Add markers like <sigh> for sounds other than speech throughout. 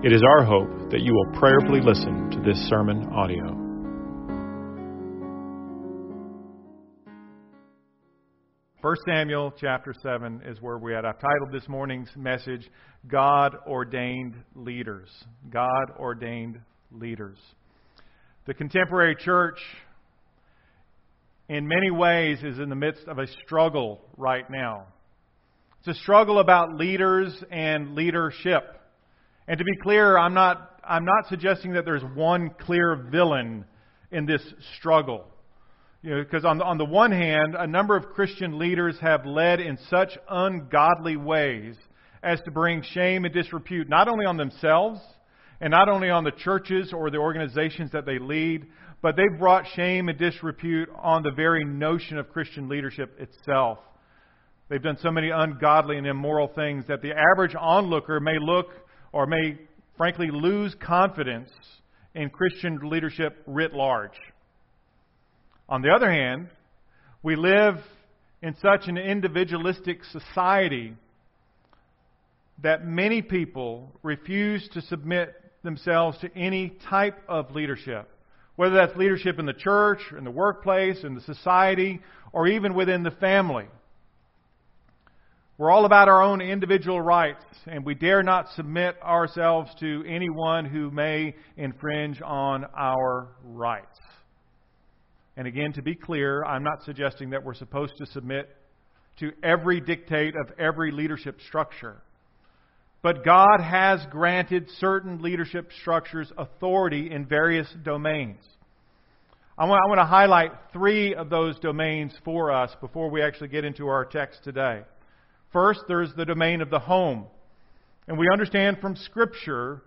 It is our hope that you will prayerfully listen to this sermon audio. 1 Samuel chapter 7 is where we're at. I've titled this morning's message, God Ordained Leaders. God Ordained Leaders. The contemporary church, in many ways, is in the midst of a struggle right now. It's a struggle about leaders and leadership. And to be clear, I'm not, I'm not suggesting that there's one clear villain in this struggle. You know, because on the, on the one hand, a number of Christian leaders have led in such ungodly ways as to bring shame and disrepute not only on themselves and not only on the churches or the organizations that they lead, but they've brought shame and disrepute on the very notion of Christian leadership itself. They've done so many ungodly and immoral things that the average onlooker may look or may frankly lose confidence in Christian leadership writ large. On the other hand, we live in such an individualistic society that many people refuse to submit themselves to any type of leadership, whether that's leadership in the church, in the workplace, in the society, or even within the family. We're all about our own individual rights, and we dare not submit ourselves to anyone who may infringe on our rights. And again, to be clear, I'm not suggesting that we're supposed to submit to every dictate of every leadership structure. But God has granted certain leadership structures authority in various domains. I want, I want to highlight three of those domains for us before we actually get into our text today. First, there's the domain of the home. And we understand from Scripture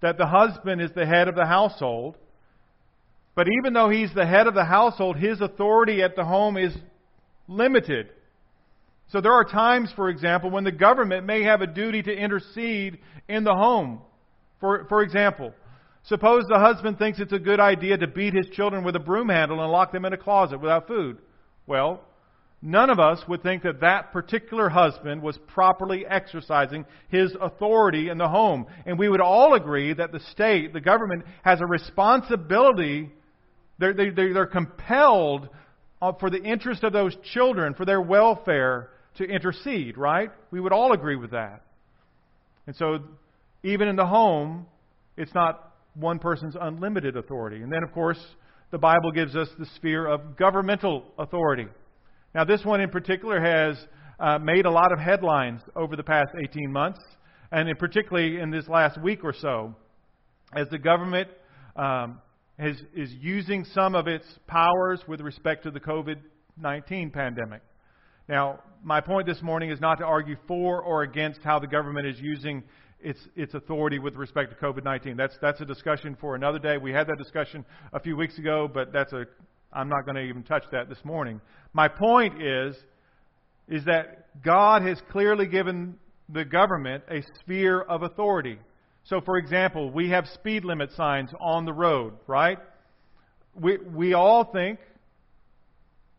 that the husband is the head of the household but even though he's the head of the household, his authority at the home is limited. So there are times, for example, when the government may have a duty to intercede in the home. For, for example, suppose the husband thinks it's a good idea to beat his children with a broom handle and lock them in a closet without food. Well, none of us would think that that particular husband was properly exercising his authority in the home. And we would all agree that the state, the government, has a responsibility they're, they, they're compelled uh, for the interest of those children, for their welfare, to intercede, right? We would all agree with that. And so, even in the home, it's not one person's unlimited authority. And then, of course, the Bible gives us the sphere of governmental authority. Now, this one in particular has uh, made a lot of headlines over the past 18 months, and in particularly in this last week or so, as the government um, is, is using some of its powers with respect to the COVID 19 pandemic. Now, my point this morning is not to argue for or against how the government is using its, its authority with respect to COVID 19. That's, that's a discussion for another day. We had that discussion a few weeks ago, but that's a, I'm not going to even touch that this morning. My point is, is that God has clearly given the government a sphere of authority. So, for example, we have speed limit signs on the road, right? We, we all think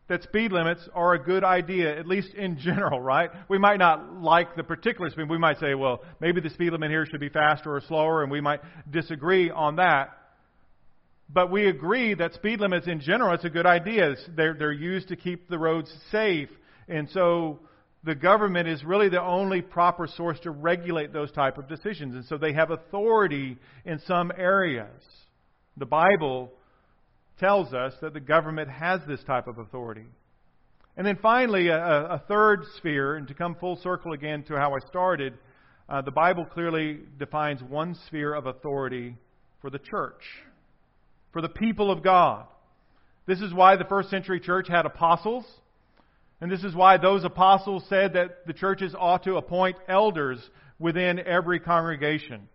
that speed limits are a good idea, at least in general, right? We might not like the particular speed. We might say, well, maybe the speed limit here should be faster or slower, and we might disagree on that. But we agree that speed limits in general, it's a good idea. They're, they're used to keep the roads safe. And so the government is really the only proper source to regulate those type of decisions. And so they have authority in some areas. The Bible tells us that the government has this type of authority. And then finally, a, a third sphere, and to come full circle again to how I started, uh, the Bible clearly defines one sphere of authority for the church, for the people of God. This is why the first century church had apostles. And this is why those apostles said that the churches ought to appoint elders within every congregation.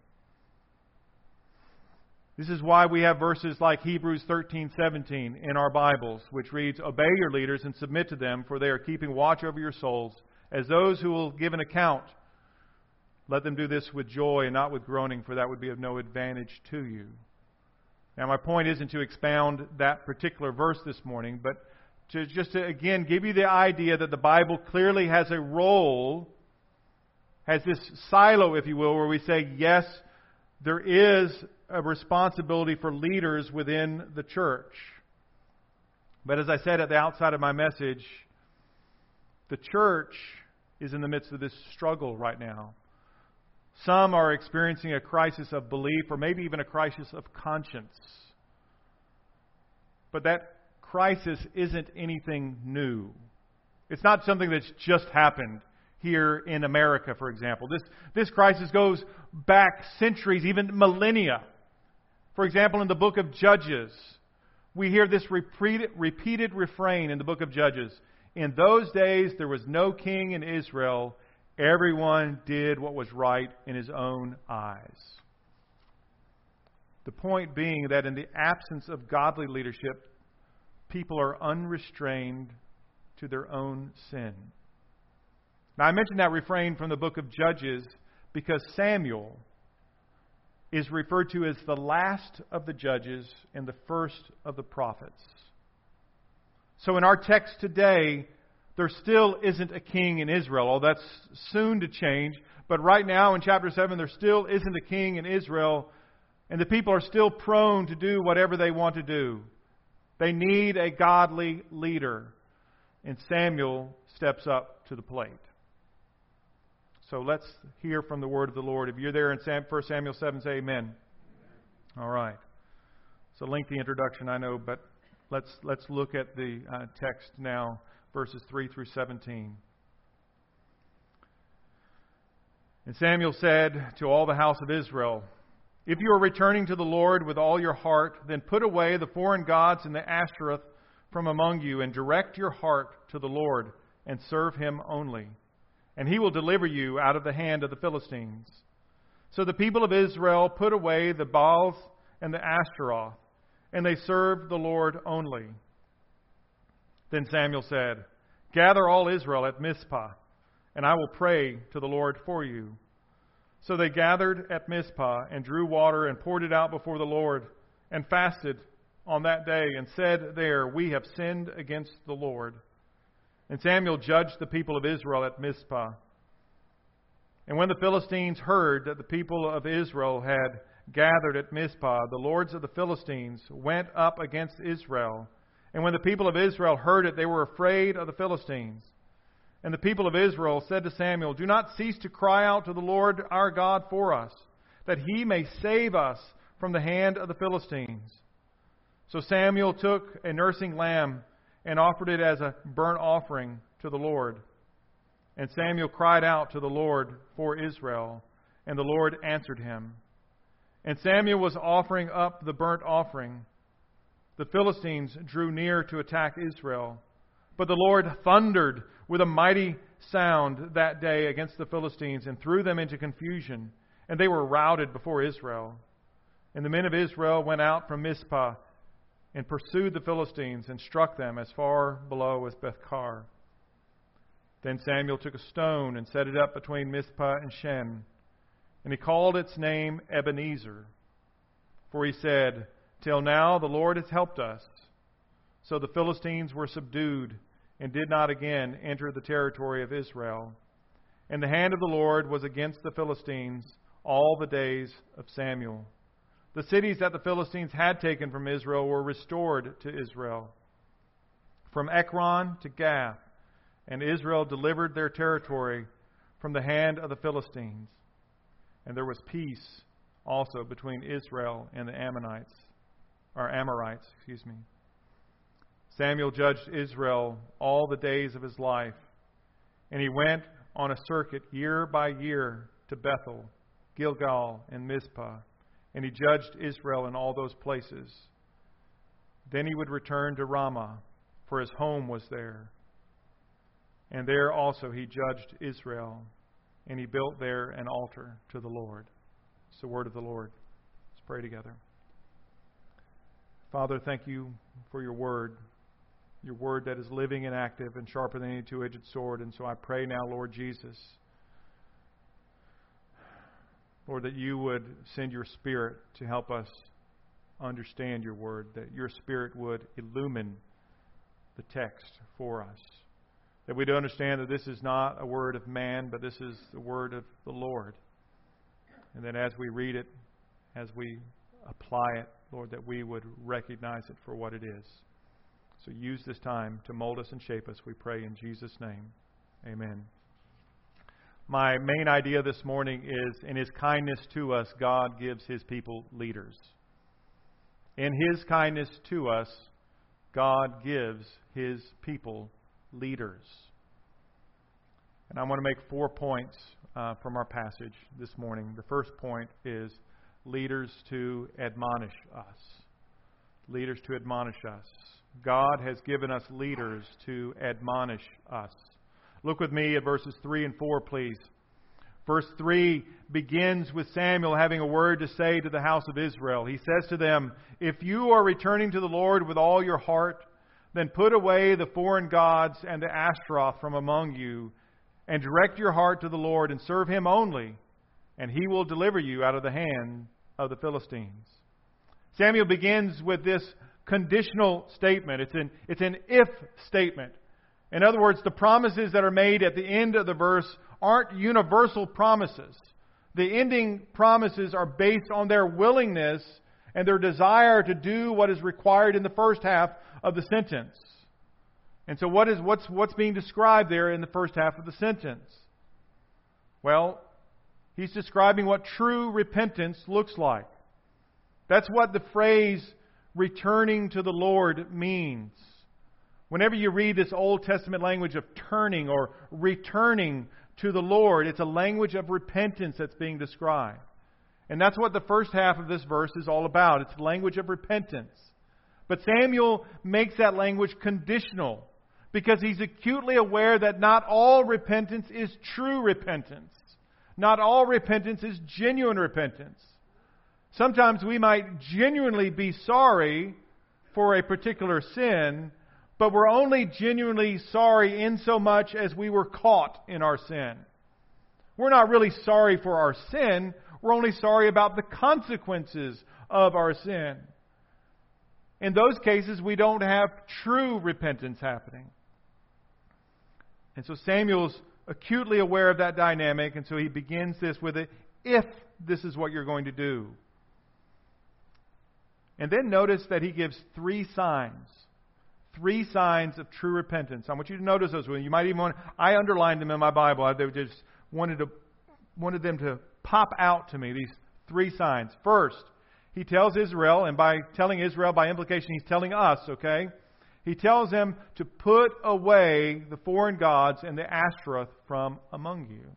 This is why we have verses like Hebrews 13:17 in our Bibles, which reads, "Obey your leaders and submit to them, for they are keeping watch over your souls, as those who will give an account. Let them do this with joy and not with groaning, for that would be of no advantage to you." Now, my point isn't to expound that particular verse this morning, but to just to again give you the idea that the Bible clearly has a role, has this silo, if you will, where we say, yes, there is a responsibility for leaders within the church. But as I said at the outside of my message, the church is in the midst of this struggle right now. Some are experiencing a crisis of belief or maybe even a crisis of conscience. But that crisis isn't anything new. It's not something that's just happened here in America, for example. This, this crisis goes back centuries, even millennia. For example, in the book of Judges, we hear this repeated, repeated refrain in the book of Judges. In those days, there was no king in Israel. Everyone did what was right in his own eyes. The point being that in the absence of godly leadership, people are unrestrained to their own sin. Now, I mentioned that refrain from the book of Judges because Samuel is referred to as the last of the judges and the first of the prophets. So, in our text today, there still isn't a king in Israel. Oh, that's soon to change. But right now in chapter 7, there still isn't a king in Israel, and the people are still prone to do whatever they want to do. They need a godly leader. And Samuel steps up to the plate. So let's hear from the word of the Lord. If you're there in 1 Samuel 7, say amen. All right. It's a lengthy introduction, I know, but let's, let's look at the uh, text now, verses 3 through 17. And Samuel said to all the house of Israel, if you are returning to the Lord with all your heart, then put away the foreign gods and the Ashtaroth from among you, and direct your heart to the Lord, and serve him only. And he will deliver you out of the hand of the Philistines. So the people of Israel put away the Baals and the Ashtaroth, and they served the Lord only. Then Samuel said, Gather all Israel at Mizpah, and I will pray to the Lord for you. So they gathered at Mizpah and drew water and poured it out before the Lord and fasted on that day and said there, We have sinned against the Lord. And Samuel judged the people of Israel at Mizpah. And when the Philistines heard that the people of Israel had gathered at Mizpah, the lords of the Philistines went up against Israel. And when the people of Israel heard it, they were afraid of the Philistines. And the people of Israel said to Samuel, Do not cease to cry out to the Lord our God for us, that he may save us from the hand of the Philistines. So Samuel took a nursing lamb and offered it as a burnt offering to the Lord. And Samuel cried out to the Lord for Israel, and the Lord answered him. And Samuel was offering up the burnt offering. The Philistines drew near to attack Israel. But the Lord thundered with a mighty sound that day against the Philistines and threw them into confusion, and they were routed before Israel. And the men of Israel went out from Mizpah and pursued the Philistines and struck them as far below as Bethkar. Then Samuel took a stone and set it up between Mizpah and Shen, and he called its name Ebenezer, for he said, Till now the Lord has helped us. So the Philistines were subdued and did not again enter the territory of Israel. And the hand of the Lord was against the Philistines all the days of Samuel. The cities that the Philistines had taken from Israel were restored to Israel. From Ekron to Gath, and Israel delivered their territory from the hand of the Philistines. And there was peace also between Israel and the Ammonites, or Amorites, excuse me. Samuel judged Israel all the days of his life, and he went on a circuit year by year to Bethel, Gilgal, and Mizpah, and he judged Israel in all those places. Then he would return to Ramah, for his home was there. And there also he judged Israel, and he built there an altar to the Lord. It's the word of the Lord. Let's pray together. Father, thank you for your word, your word that is living and active and sharper than any two edged sword. And so I pray now, Lord Jesus, Lord, that you would send your Spirit to help us understand your word, that your Spirit would illumine the text for us. That we do understand that this is not a word of man, but this is the word of the Lord. And that as we read it, as we apply it, Lord, that we would recognize it for what it is. So use this time to mold us and shape us, we pray in Jesus' name. Amen. My main idea this morning is in His kindness to us, God gives His people leaders. In His kindness to us, God gives His people leaders. And I want to make four points uh, from our passage this morning. The first point is leaders to admonish us. Leaders to admonish us. God has given us leaders to admonish us. Look with me at verses 3 and 4, please. Verse 3 begins with Samuel having a word to say to the house of Israel. He says to them, If you are returning to the Lord with all your heart, then put away the foreign gods and the Ashtaroth from among you, and direct your heart to the Lord and serve him only, and he will deliver you out of the hand of the Philistines. Samuel begins with this conditional statement. It's an, it's an if statement. In other words, the promises that are made at the end of the verse aren't universal promises. The ending promises are based on their willingness and their desire to do what is required in the first half of the sentence. And so, what is, what's, what's being described there in the first half of the sentence? Well, he's describing what true repentance looks like. That's what the phrase returning to the Lord means. Whenever you read this Old Testament language of turning or returning to the Lord, it's a language of repentance that's being described. And that's what the first half of this verse is all about. It's language of repentance. But Samuel makes that language conditional because he's acutely aware that not all repentance is true repentance. Not all repentance is genuine repentance. Sometimes we might genuinely be sorry for a particular sin, but we're only genuinely sorry in so much as we were caught in our sin. We're not really sorry for our sin, we're only sorry about the consequences of our sin. In those cases, we don't have true repentance happening. And so Samuel's acutely aware of that dynamic, and so he begins this with it if this is what you're going to do. And then notice that he gives three signs. Three signs of true repentance. I want you to notice those. You might even want. I underlined them in my Bible. I just wanted to wanted them to pop out to me. These three signs. First, he tells Israel, and by telling Israel, by implication, he's telling us, okay? He tells them to put away the foreign gods and the Ashtoreth from among you.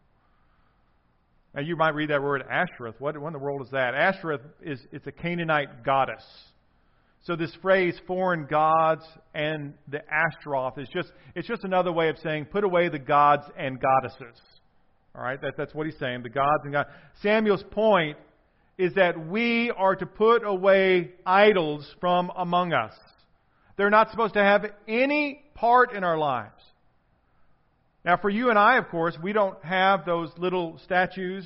Now you might read that word Ashtoreth. What, what in the world is that? Ashtoreth is it's a Canaanite goddess. So this phrase "foreign gods" and the Ashtaroth is just it's just another way of saying put away the gods and goddesses. All right, that, that's what he's saying. The gods and God. Samuel's point is that we are to put away idols from among us. They're not supposed to have any part in our lives. Now, for you and I, of course, we don't have those little statues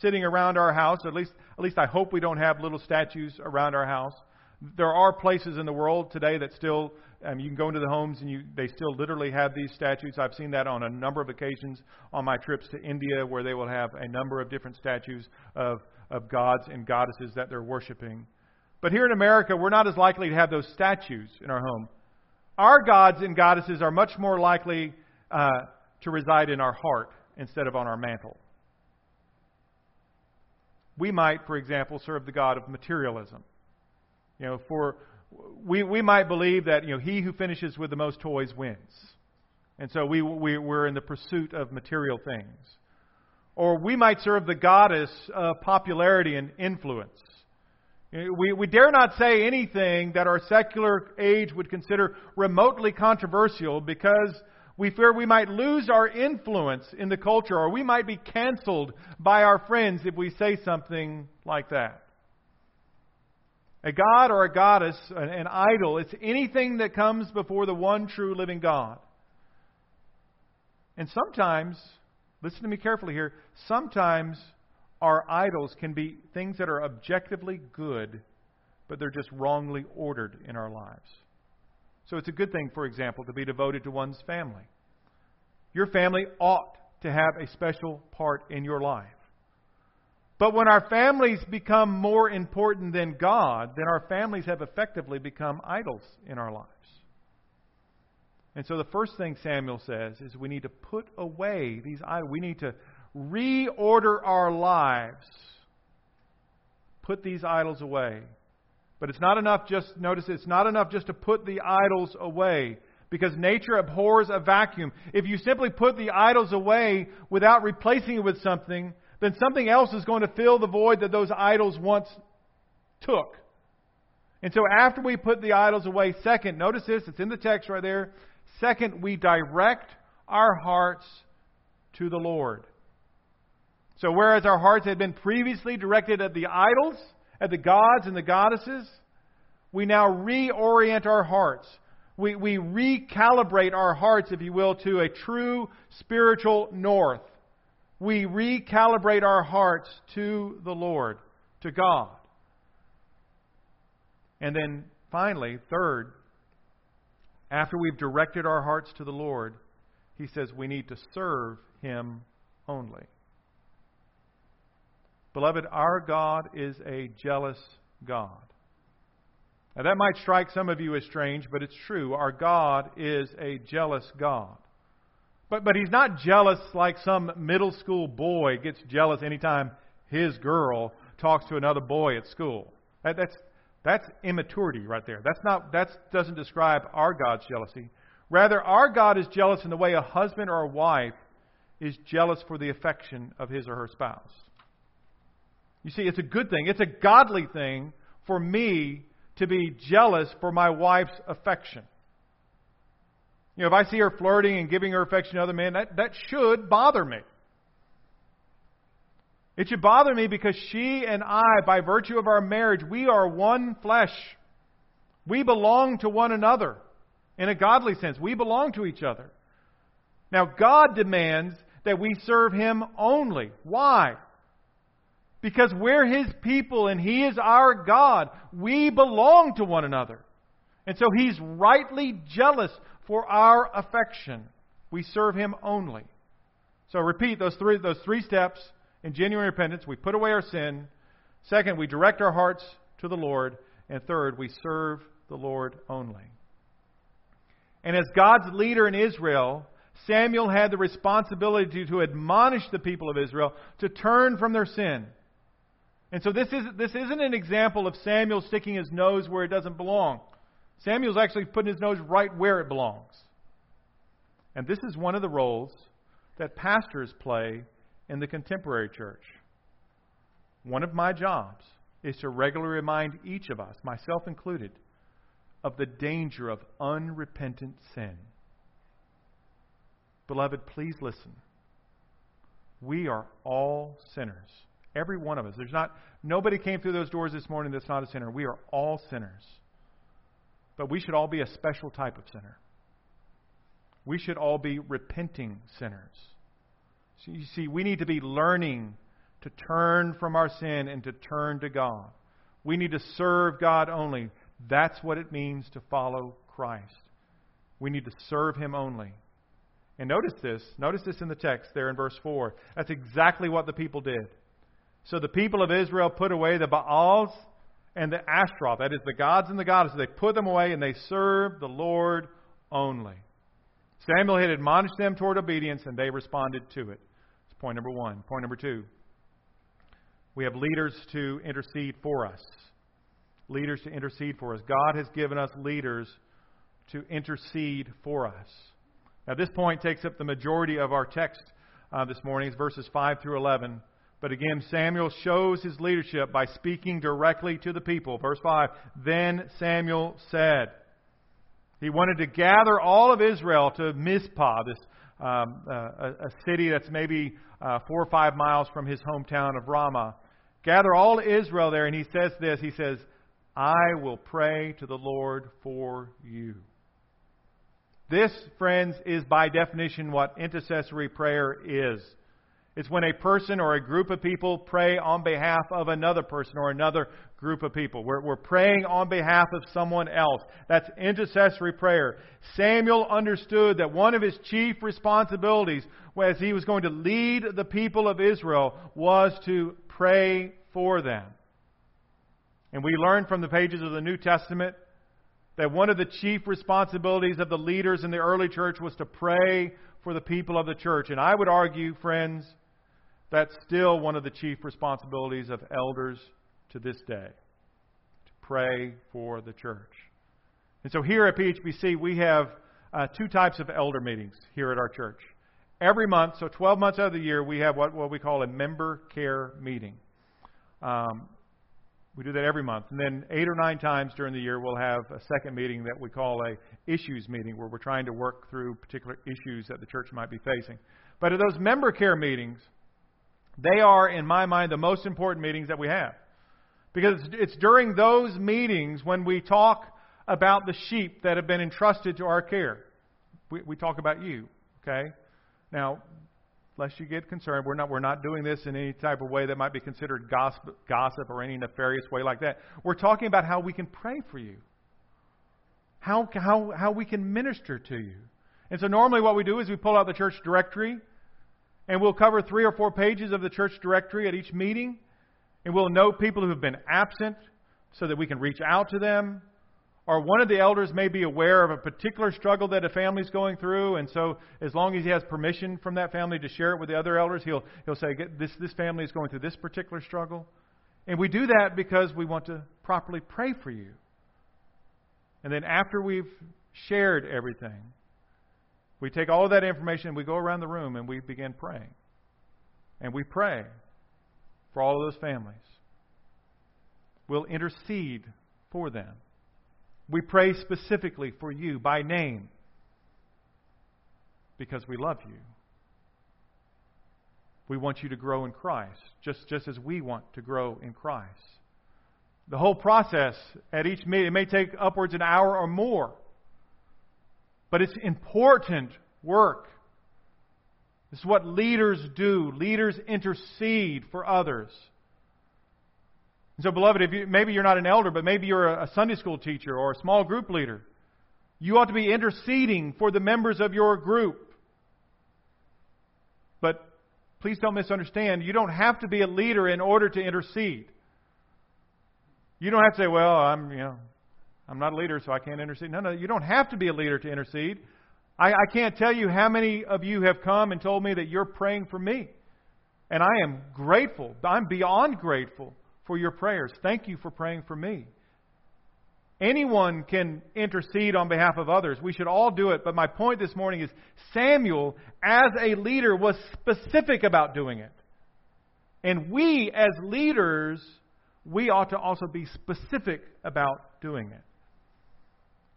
sitting around our house. At least, at least I hope we don't have little statues around our house. There are places in the world today that still, um, you can go into the homes and you, they still literally have these statues. I've seen that on a number of occasions on my trips to India where they will have a number of different statues of of gods and goddesses that they're worshiping. But here in America, we're not as likely to have those statues in our home. Our gods and goddesses are much more likely uh, to reside in our heart instead of on our mantle. We might, for example, serve the God of materialism. You know, for we, we might believe that you know he who finishes with the most toys wins, and so we, we we're in the pursuit of material things. Or we might serve the goddess of popularity and influence. We, we dare not say anything that our secular age would consider remotely controversial because we fear we might lose our influence in the culture or we might be canceled by our friends if we say something like that. A god or a goddess, an, an idol, it's anything that comes before the one true living God. And sometimes, listen to me carefully here, sometimes our idols can be things that are objectively good, but they're just wrongly ordered in our lives. So it's a good thing, for example, to be devoted to one's family. Your family ought to have a special part in your life. But when our families become more important than God, then our families have effectively become idols in our lives. And so the first thing Samuel says is we need to put away these idols. We need to reorder our lives. Put these idols away. But it's not enough just, notice it's not enough just to put the idols away because nature abhors a vacuum. If you simply put the idols away without replacing it with something, then something else is going to fill the void that those idols once took. And so after we put the idols away, second, notice this, it's in the text right there. Second, we direct our hearts to the Lord. So whereas our hearts had been previously directed at the idols, at the gods and the goddesses, we now reorient our hearts. We, we recalibrate our hearts, if you will, to a true spiritual north. We recalibrate our hearts to the Lord, to God. And then finally, third, after we've directed our hearts to the Lord, he says we need to serve him only. Beloved, our God is a jealous God. Now, that might strike some of you as strange, but it's true. Our God is a jealous God. But, but he's not jealous like some middle school boy gets jealous anytime his girl talks to another boy at school. That, that's, that's immaturity right there. That's not, that doesn't describe our God's jealousy. Rather, our God is jealous in the way a husband or a wife is jealous for the affection of his or her spouse. You see, it's a good thing. It's a godly thing for me to be jealous for my wife's affection. You know, if I see her flirting and giving her affection to other men, that, that should bother me. It should bother me because she and I, by virtue of our marriage, we are one flesh. We belong to one another in a godly sense. We belong to each other. Now, God demands that we serve Him only. Why? Because we're His people and He is our God. We belong to one another. And so He's rightly jealous for our affection. We serve Him only. So repeat those three, those three steps in genuine repentance. We put away our sin. Second, we direct our hearts to the Lord. And third, we serve the Lord only. And as God's leader in Israel, Samuel had the responsibility to admonish the people of Israel to turn from their sin and so this, is, this isn't an example of Samuel sticking his nose where it doesn't belong. Samuel's actually putting his nose right where it belongs. And this is one of the roles that pastors play in the contemporary church. One of my jobs is to regularly remind each of us, myself included, of the danger of unrepentant sin. Beloved, please listen. We are all sinners. Every one of us. There's not nobody came through those doors this morning that's not a sinner. We are all sinners. But we should all be a special type of sinner. We should all be repenting sinners. So you see, we need to be learning to turn from our sin and to turn to God. We need to serve God only. That's what it means to follow Christ. We need to serve Him only. And notice this. Notice this in the text there in verse 4. That's exactly what the people did. So the people of Israel put away the Baals and the Ashtaroth, that is, the gods and the goddesses. They put them away and they served the Lord only. Samuel had admonished them toward obedience and they responded to it. That's point number one. Point number two. We have leaders to intercede for us. Leaders to intercede for us. God has given us leaders to intercede for us. Now, this point takes up the majority of our text uh, this morning, it's verses 5 through 11. But again, Samuel shows his leadership by speaking directly to the people. Verse 5 Then Samuel said, He wanted to gather all of Israel to Mizpah, this um, uh, a, a, city that's maybe uh, four or five miles from his hometown of Ramah. Gather all Israel there, and he says this He says, I will pray to the Lord for you. This, friends, is by definition what intercessory prayer is. It's when a person or a group of people pray on behalf of another person or another group of people. We're, we're praying on behalf of someone else. That's intercessory prayer. Samuel understood that one of his chief responsibilities as he was going to lead the people of Israel was to pray for them. And we learn from the pages of the New Testament that one of the chief responsibilities of the leaders in the early church was to pray for the people of the church. And I would argue, friends, that's still one of the chief responsibilities of elders to this day to pray for the church. And so here at PHBC, we have uh, two types of elder meetings here at our church. Every month, so 12 months out of the year, we have what, what we call a member care meeting. Um, we do that every month. And then eight or nine times during the year, we'll have a second meeting that we call a issues meeting where we're trying to work through particular issues that the church might be facing. But at those member care meetings, they are, in my mind, the most important meetings that we have. Because it's during those meetings when we talk about the sheep that have been entrusted to our care. We, we talk about you, okay? Now, lest you get concerned, we're not, we're not doing this in any type of way that might be considered gossip, gossip or any nefarious way like that. We're talking about how we can pray for you, how, how, how we can minister to you. And so normally what we do is we pull out the church directory and we'll cover three or four pages of the church directory at each meeting. And we'll note people who have been absent so that we can reach out to them. Or one of the elders may be aware of a particular struggle that a family's going through, and so as long as he has permission from that family to share it with the other elders, he'll, he'll say, this, this family is going through this particular struggle. And we do that because we want to properly pray for you. And then after we've shared everything, we take all of that information we go around the room and we begin praying. And we pray for all of those families. We'll intercede for them. We pray specifically for you by name because we love you. We want you to grow in Christ, just, just as we want to grow in Christ. The whole process at each meeting, it may take upwards an hour or more. But it's important work. This is what leaders do. Leaders intercede for others. And so, beloved, if you, maybe you're not an elder, but maybe you're a Sunday school teacher or a small group leader, you ought to be interceding for the members of your group. But please don't misunderstand. You don't have to be a leader in order to intercede. You don't have to say, "Well, I'm, you know, I'm not a leader, so I can't intercede. No, no, you don't have to be a leader to intercede. I, I can't tell you how many of you have come and told me that you're praying for me. And I am grateful. I'm beyond grateful for your prayers. Thank you for praying for me. Anyone can intercede on behalf of others. We should all do it. But my point this morning is Samuel, as a leader, was specific about doing it. And we, as leaders, we ought to also be specific about doing it.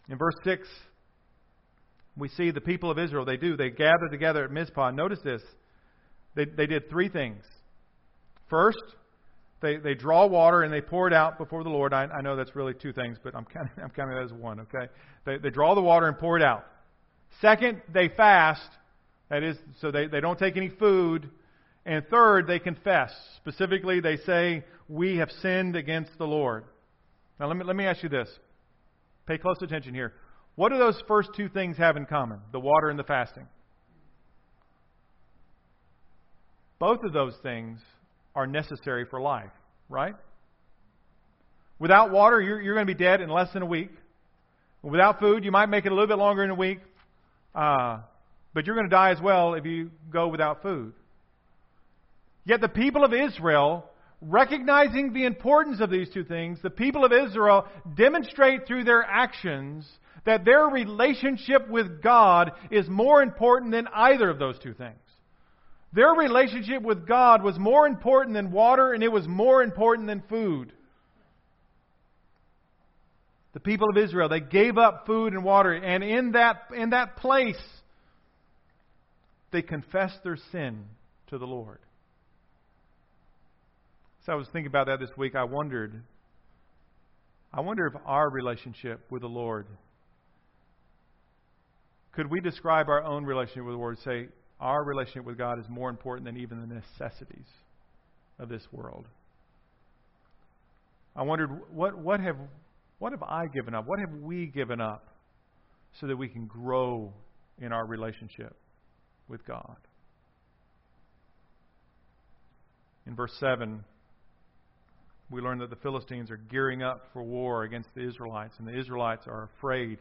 In verse 6, we see the people of Israel, they do. They gather together at Mizpah. Notice this. They, they did three things. First, they, they draw water and they pour it out before the Lord. I, I know that's really two things, but I'm counting, <laughs> I'm counting that as one, okay? They, they draw the water and pour it out. Second, they fast. That is, so they, they don't take any food. And third, they confess. Specifically, they say, We have sinned against the Lord. Now, let me, let me ask you this. Pay close attention here. What do those first two things have in common? The water and the fasting. Both of those things are necessary for life, right? Without water, you're, you're going to be dead in less than a week. Without food, you might make it a little bit longer in a week, uh, but you're going to die as well if you go without food. Yet the people of Israel recognizing the importance of these two things, the people of Israel demonstrate through their actions that their relationship with God is more important than either of those two things. Their relationship with God was more important than water, and it was more important than food. The people of Israel, they gave up food and water, and in that, in that place, they confessed their sin to the Lord. So I was thinking about that this week. I wondered I wonder if our relationship with the Lord could we describe our own relationship with the Lord say our relationship with God is more important than even the necessities of this world? I wondered what what have what have I given up? What have we given up so that we can grow in our relationship with God? In verse 7, we learn that the Philistines are gearing up for war against the Israelites, and the Israelites are afraid.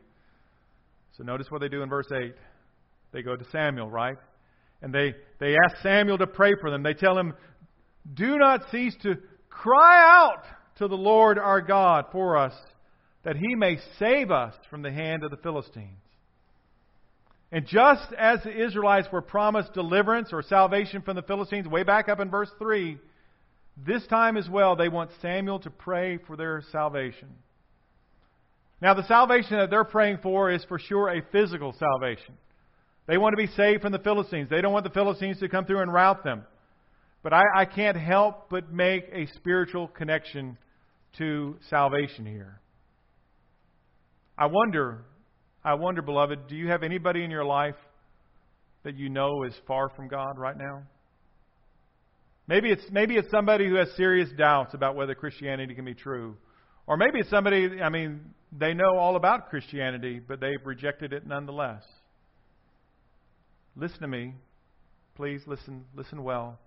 So notice what they do in verse 8. They go to Samuel, right? And they, they ask Samuel to pray for them. They tell him, Do not cease to cry out to the Lord our God for us, that he may save us from the hand of the Philistines. And just as the Israelites were promised deliverance or salvation from the Philistines, way back up in verse 3, this time as well, they want Samuel to pray for their salvation. Now, the salvation that they're praying for is for sure a physical salvation. They want to be saved from the Philistines. They don't want the Philistines to come through and rout them. But I, I can't help but make a spiritual connection to salvation here. I wonder, I wonder, beloved, do you have anybody in your life that you know is far from God right now? Maybe it's, maybe it's somebody who has serious doubts about whether Christianity can be true. Or maybe it's somebody, I mean, they know all about Christianity, but they've rejected it nonetheless. Listen to me. Please listen, listen well.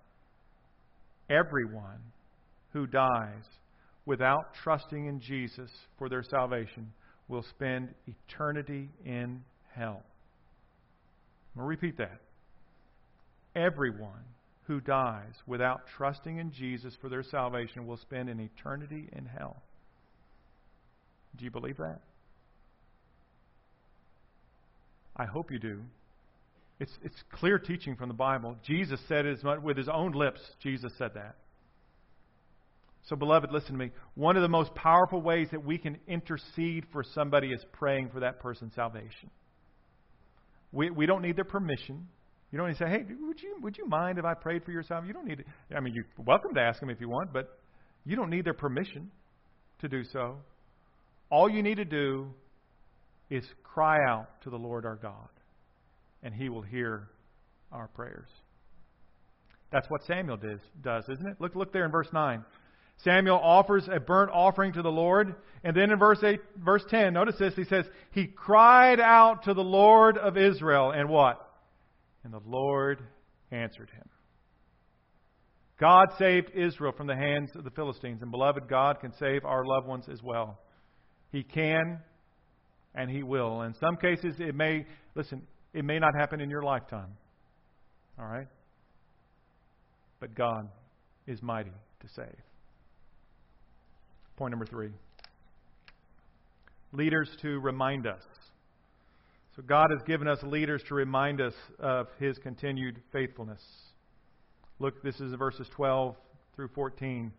Everyone who dies without trusting in Jesus for their salvation will spend eternity in hell. I'm going to repeat that. Everyone who dies without trusting in Jesus for their salvation will spend an eternity in hell. Do you believe that? I hope you do. It's, it's clear teaching from the Bible. Jesus said it much, with his own lips. Jesus said that. So, beloved, listen to me. One of the most powerful ways that we can intercede for somebody is praying for that person's salvation. We, we don't need their permission. You don't need to say, hey, would you, would you mind if I prayed for your salvation? You don't need to. I mean, you're welcome to ask them if you want, but you don't need their permission to do so. All you need to do is cry out to the Lord our God, and He will hear our prayers. That's what Samuel does, does, isn't it? Look, look there in verse 9. Samuel offers a burnt offering to the Lord. And then in verse 8, verse 10, notice this. He says, He cried out to the Lord of Israel, and what? And the Lord answered him. God saved Israel from the hands of the Philistines. And beloved, God can save our loved ones as well. He can and He will. In some cases, it may, listen, it may not happen in your lifetime. All right? But God is mighty to save. Point number three leaders to remind us. So God has given us leaders to remind us of His continued faithfulness. Look, this is verses 12 through 14.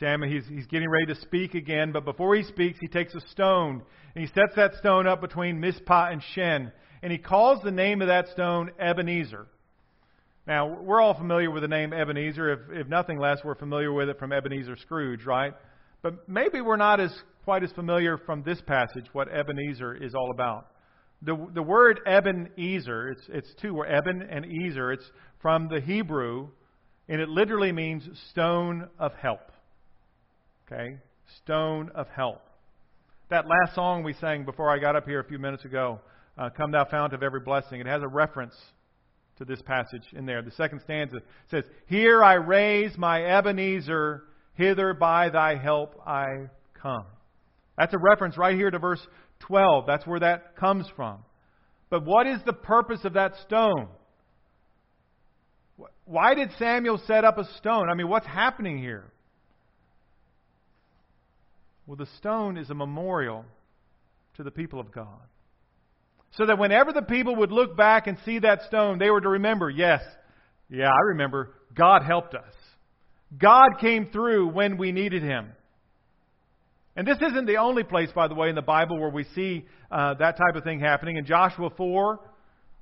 Samuel, he's, he's getting ready to speak again, but before he speaks, he takes a stone and he sets that stone up between Mizpah and Shen, and he calls the name of that stone Ebenezer. Now, we're all familiar with the name Ebenezer. If, if nothing less, we're familiar with it from Ebenezer Scrooge, right? But maybe we're not as quite as familiar from this passage what Ebenezer is all about. The, the word Ebenezer, it's, it's two words, Eben and Ezer. It's from the Hebrew, and it literally means stone of help. Okay? Stone of help. That last song we sang before I got up here a few minutes ago, uh, Come Thou Fount of Every Blessing, it has a reference to this passage in there. The second stanza says, Here I raise my Ebenezer, hither by thy help I come. That's a reference right here to verse 12. That's where that comes from. But what is the purpose of that stone? Why did Samuel set up a stone? I mean, what's happening here? Well, the stone is a memorial to the people of God. So that whenever the people would look back and see that stone, they were to remember, yes, yeah, I remember, God helped us. God came through when we needed Him. And this isn't the only place, by the way, in the Bible where we see uh, that type of thing happening. In Joshua 4,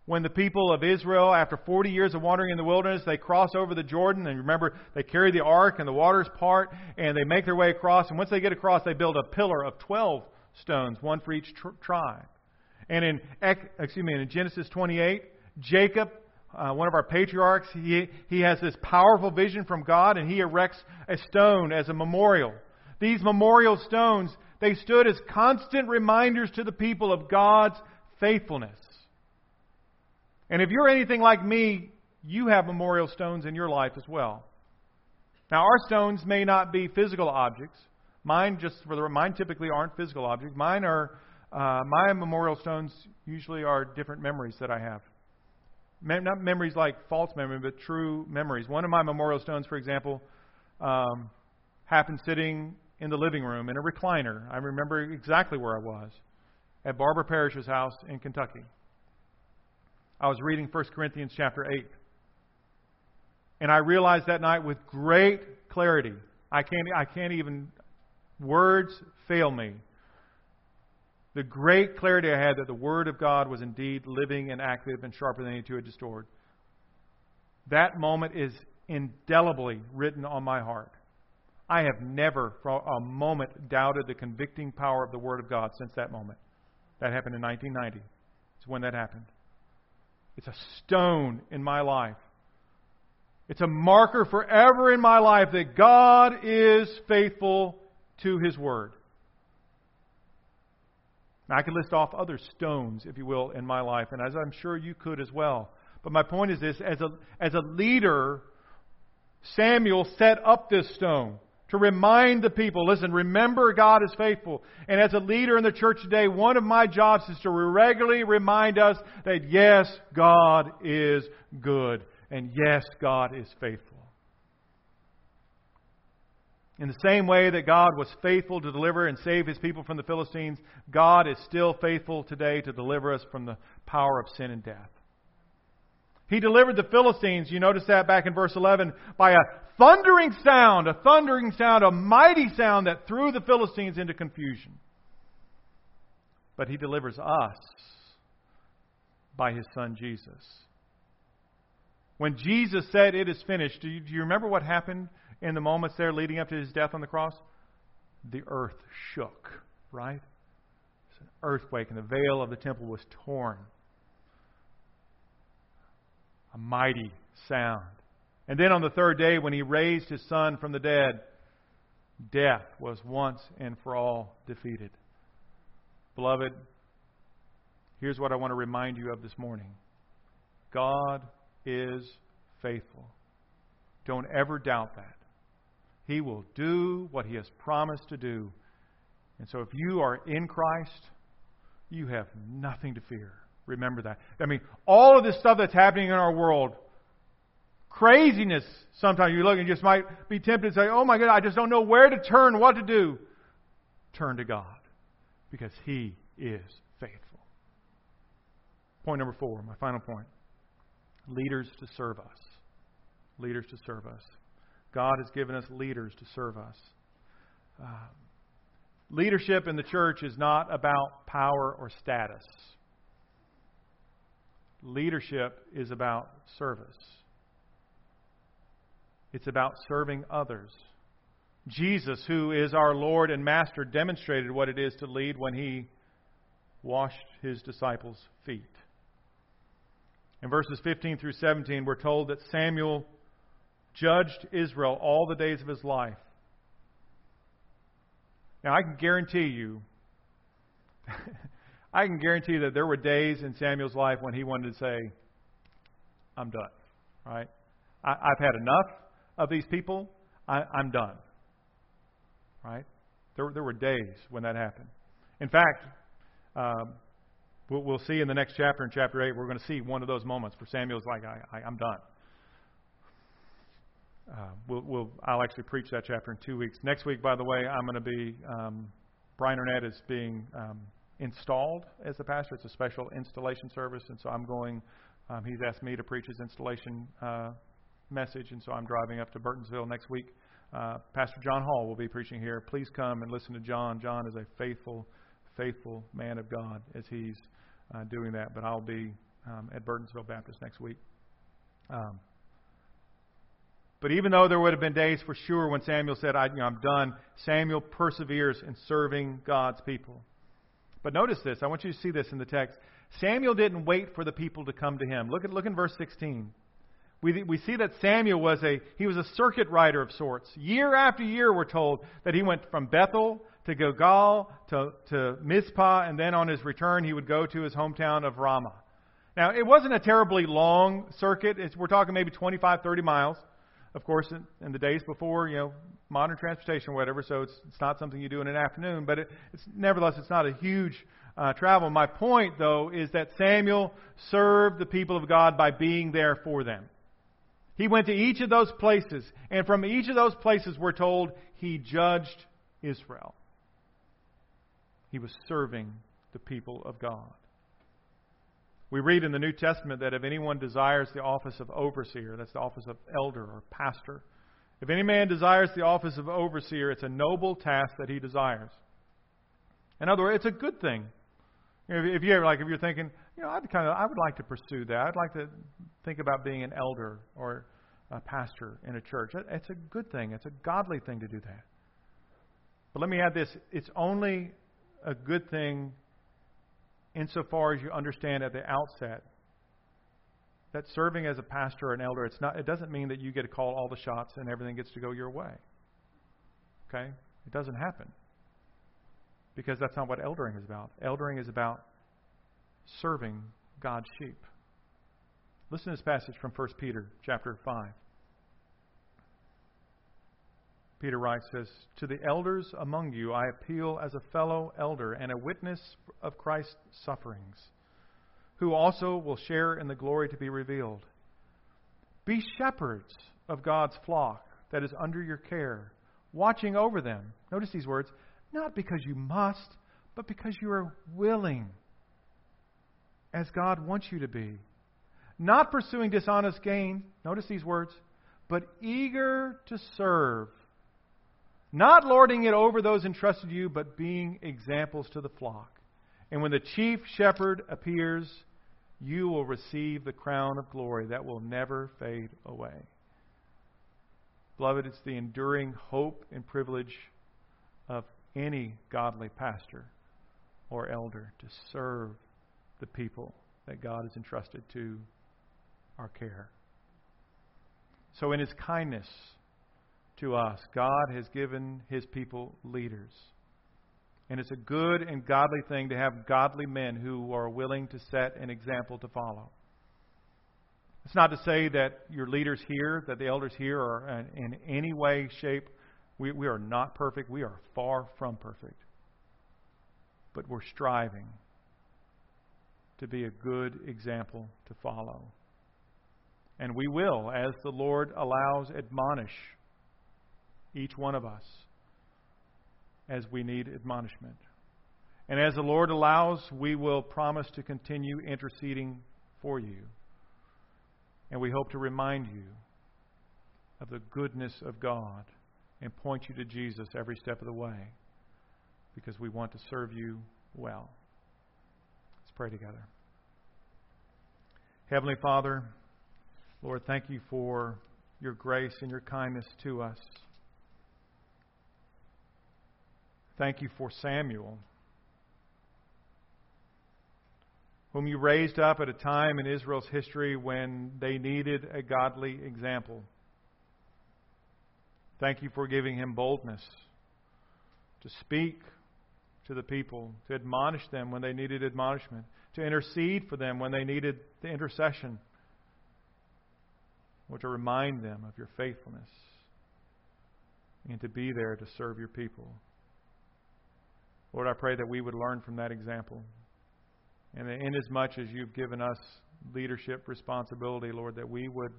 when the people of Israel, after 40 years of wandering in the wilderness, they cross over the Jordan. And remember, they carry the ark and the waters part, and they make their way across. And once they get across, they build a pillar of 12 stones, one for each tr- tribe. And in, excuse me, in Genesis 28, Jacob, uh, one of our patriarchs, he, he has this powerful vision from God, and he erects a stone as a memorial. These memorial stones, they stood as constant reminders to the people of God's faithfulness. And if you're anything like me, you have memorial stones in your life as well. Now, our stones may not be physical objects. Mine, just for the mine, typically aren't physical objects. Mine are uh, my memorial stones. Usually are different memories that I have. Not memories like false memory, but true memories. One of my memorial stones, for example, um, happened sitting in the living room in a recliner. I remember exactly where I was at Barbara Parrish's house in Kentucky. I was reading 1 Corinthians chapter 8. And I realized that night with great clarity. I can't, I can't even, words fail me. The great clarity I had that the Word of God was indeed living and active and sharper than any two-edged sword. That moment is indelibly written on my heart. I have never, for a moment, doubted the convicting power of the Word of God since that moment. That happened in 1990. It's when that happened. It's a stone in my life. It's a marker forever in my life that God is faithful to His Word. Now, I could list off other stones, if you will, in my life, and as I'm sure you could as well. But my point is this as a, as a leader, Samuel set up this stone to remind the people listen, remember God is faithful. And as a leader in the church today, one of my jobs is to regularly remind us that yes, God is good. And yes, God is faithful. In the same way that God was faithful to deliver and save his people from the Philistines, God is still faithful today to deliver us from the power of sin and death. He delivered the Philistines, you notice that back in verse 11, by a thundering sound, a thundering sound, a mighty sound that threw the Philistines into confusion. But he delivers us by his son Jesus. When Jesus said, It is finished, do you, do you remember what happened in the moments there leading up to his death on the cross? The earth shook, right? It's an earthquake, and the veil of the temple was torn a mighty sound. And then on the third day, when he raised his son from the dead, death was once and for all defeated. Beloved, here's what I want to remind you of this morning God is faithful. Don't ever doubt that. He will do what he has promised to do. And so if you are in Christ, you have nothing to fear. Remember that. I mean, all of this stuff that's happening in our world, craziness, sometimes you look and you just might be tempted to say, oh my God, I just don't know where to turn, what to do. Turn to God because He is faithful. Point number four, my final point leaders to serve us. Leaders to serve us. God has given us leaders to serve us. Uh, leadership in the church is not about power or status. Leadership is about service. It's about serving others. Jesus, who is our Lord and Master, demonstrated what it is to lead when he washed his disciples' feet. In verses 15 through 17, we're told that Samuel judged Israel all the days of his life. Now, I can guarantee you <laughs> I can guarantee you that there were days in Samuel's life when he wanted to say, I'm done. Right? I, have had enough of these people. I, am done. Right? There, there were days when that happened. In fact, um, we'll, we'll, see in the next chapter, in chapter 8, we're going to see one of those moments where Samuel's like, I, am done. Uh, we'll, we'll, I'll actually preach that chapter in two weeks. Next week, by the way, I'm going to be, um, Brian Arnett is being um, installed as the pastor. It's a special installation service, and so I'm going. Um, he's asked me to preach his installation uh, message, and so I'm driving up to Burtonsville next week. Uh, pastor John Hall will be preaching here. Please come and listen to John. John is a faithful, faithful man of God as he's uh, doing that. But I'll be um, at Burtonsville Baptist next week. Um, but even though there would have been days for sure when Samuel said, I, you know, I'm done, Samuel perseveres in serving God's people. But notice this. I want you to see this in the text. Samuel didn't wait for the people to come to him. Look at, look in verse 16. We, we see that Samuel was a, he was a circuit rider of sorts. Year after year, we're told that he went from Bethel to Gilgal to, to Mizpah, and then on his return, he would go to his hometown of Ramah. Now, it wasn't a terribly long circuit. It's, we're talking maybe 25, 30 miles. Of course, in, in the days before, you know, modern transportation or whatever, so it's, it's not something you do in an afternoon, but it, it's nevertheless, it's not a huge uh, travel. My point, though, is that Samuel served the people of God by being there for them. He went to each of those places, and from each of those places, we're told he judged Israel. He was serving the people of God. We read in the New Testament that if anyone desires the office of overseer, that's the office of elder or pastor, if any man desires the office of overseer, it's a noble task that he desires. In other words, it's a good thing. If you like, if you're thinking, you know, I'd kind of, I would like to pursue that. I'd like to think about being an elder or a pastor in a church. It's a good thing. It's a godly thing to do that. But let me add this: it's only a good thing insofar as you understand at the outset that serving as a pastor or an elder, it's not, it doesn't mean that you get to call all the shots and everything gets to go your way. Okay? It doesn't happen. Because that's not what eldering is about. Eldering is about serving God's sheep. Listen to this passage from 1 Peter chapter 5. Peter writes, says, To the elders among you I appeal as a fellow elder and a witness of Christ's sufferings, who also will share in the glory to be revealed. Be shepherds of God's flock that is under your care, watching over them. Notice these words, not because you must, but because you are willing, as God wants you to be. Not pursuing dishonest gain, notice these words, but eager to serve not lording it over those entrusted to you, but being examples to the flock. And when the chief shepherd appears, you will receive the crown of glory that will never fade away. Beloved, it's the enduring hope and privilege of any godly pastor or elder to serve the people that God has entrusted to our care. So, in his kindness, to us. God has given his people leaders. And it's a good and godly thing to have godly men who are willing to set an example to follow. It's not to say that your leaders here, that the elders here are in any way, shape, we, we are not perfect. We are far from perfect. But we're striving to be a good example to follow. And we will, as the Lord allows, admonish each one of us, as we need admonishment. And as the Lord allows, we will promise to continue interceding for you. And we hope to remind you of the goodness of God and point you to Jesus every step of the way because we want to serve you well. Let's pray together. Heavenly Father, Lord, thank you for your grace and your kindness to us. Thank you for Samuel, whom you raised up at a time in Israel's history when they needed a godly example. Thank you for giving him boldness to speak to the people, to admonish them when they needed admonishment, to intercede for them when they needed the intercession, or to remind them of your faithfulness, and to be there to serve your people. Lord, I pray that we would learn from that example. And that inasmuch as you've given us leadership responsibility, Lord, that we would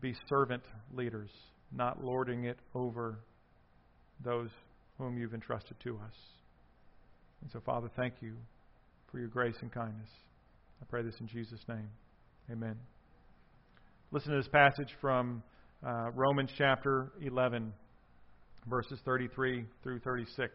be servant leaders, not lording it over those whom you've entrusted to us. And so, Father, thank you for your grace and kindness. I pray this in Jesus' name. Amen. Listen to this passage from uh, Romans chapter 11, verses 33 through 36.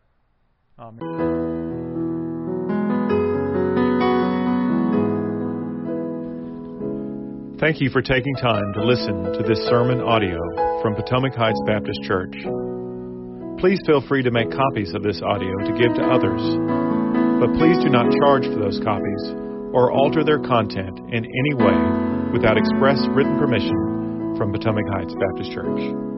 Amen. Thank you for taking time to listen to this sermon audio from Potomac Heights Baptist Church. Please feel free to make copies of this audio to give to others, but please do not charge for those copies or alter their content in any way without express written permission from Potomac Heights Baptist Church.